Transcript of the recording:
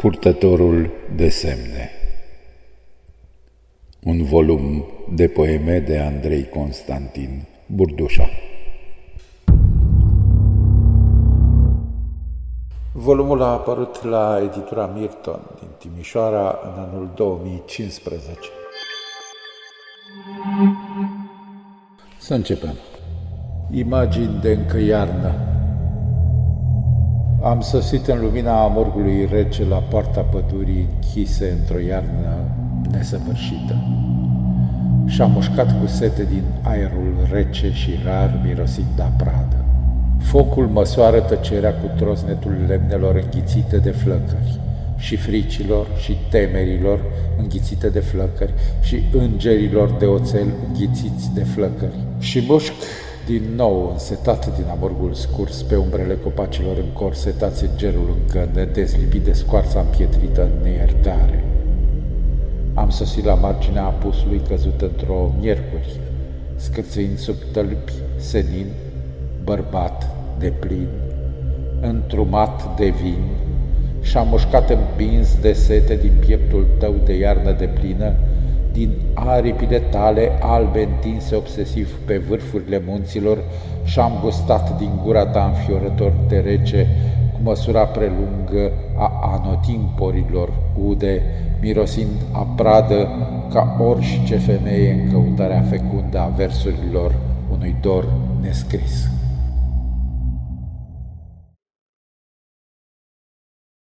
Purtătorul de semne Un volum de poeme de Andrei Constantin Burdușa Volumul a apărut la editura Mirton din Timișoara în anul 2015. Să începem. Imagini de încă iarnă am sosit în lumina morgului rece la poarta pădurii închise într-o iarnă nesăvârșită și am mușcat cu sete din aerul rece și rar mirosind a pradă. Focul măsoară tăcerea cu trosnetul lemnelor înghițite de flăcări și fricilor și temerilor înghițite de flăcări și îngerilor de oțel înghițiți de flăcări. Și mușc din nou însetat din amorgul scurs pe umbrele copacilor încorsetați în gerul încă nedezlipit de scoarța împietrită în neiertare. Am sosit la marginea apusului căzut într-o miercuri, scârțâind sub tălpi, senin, bărbat de plin, întrumat de vin, și am mușcat împins de sete din pieptul tău de iarnă de plină, din aripile tale albe întinse obsesiv pe vârfurile munților și am gustat din gura ta înfiorător de rece cu măsura prelungă a anotimporilor ude, mirosind a pradă ca orice femeie în căutarea fecundă a versurilor unui dor nescris.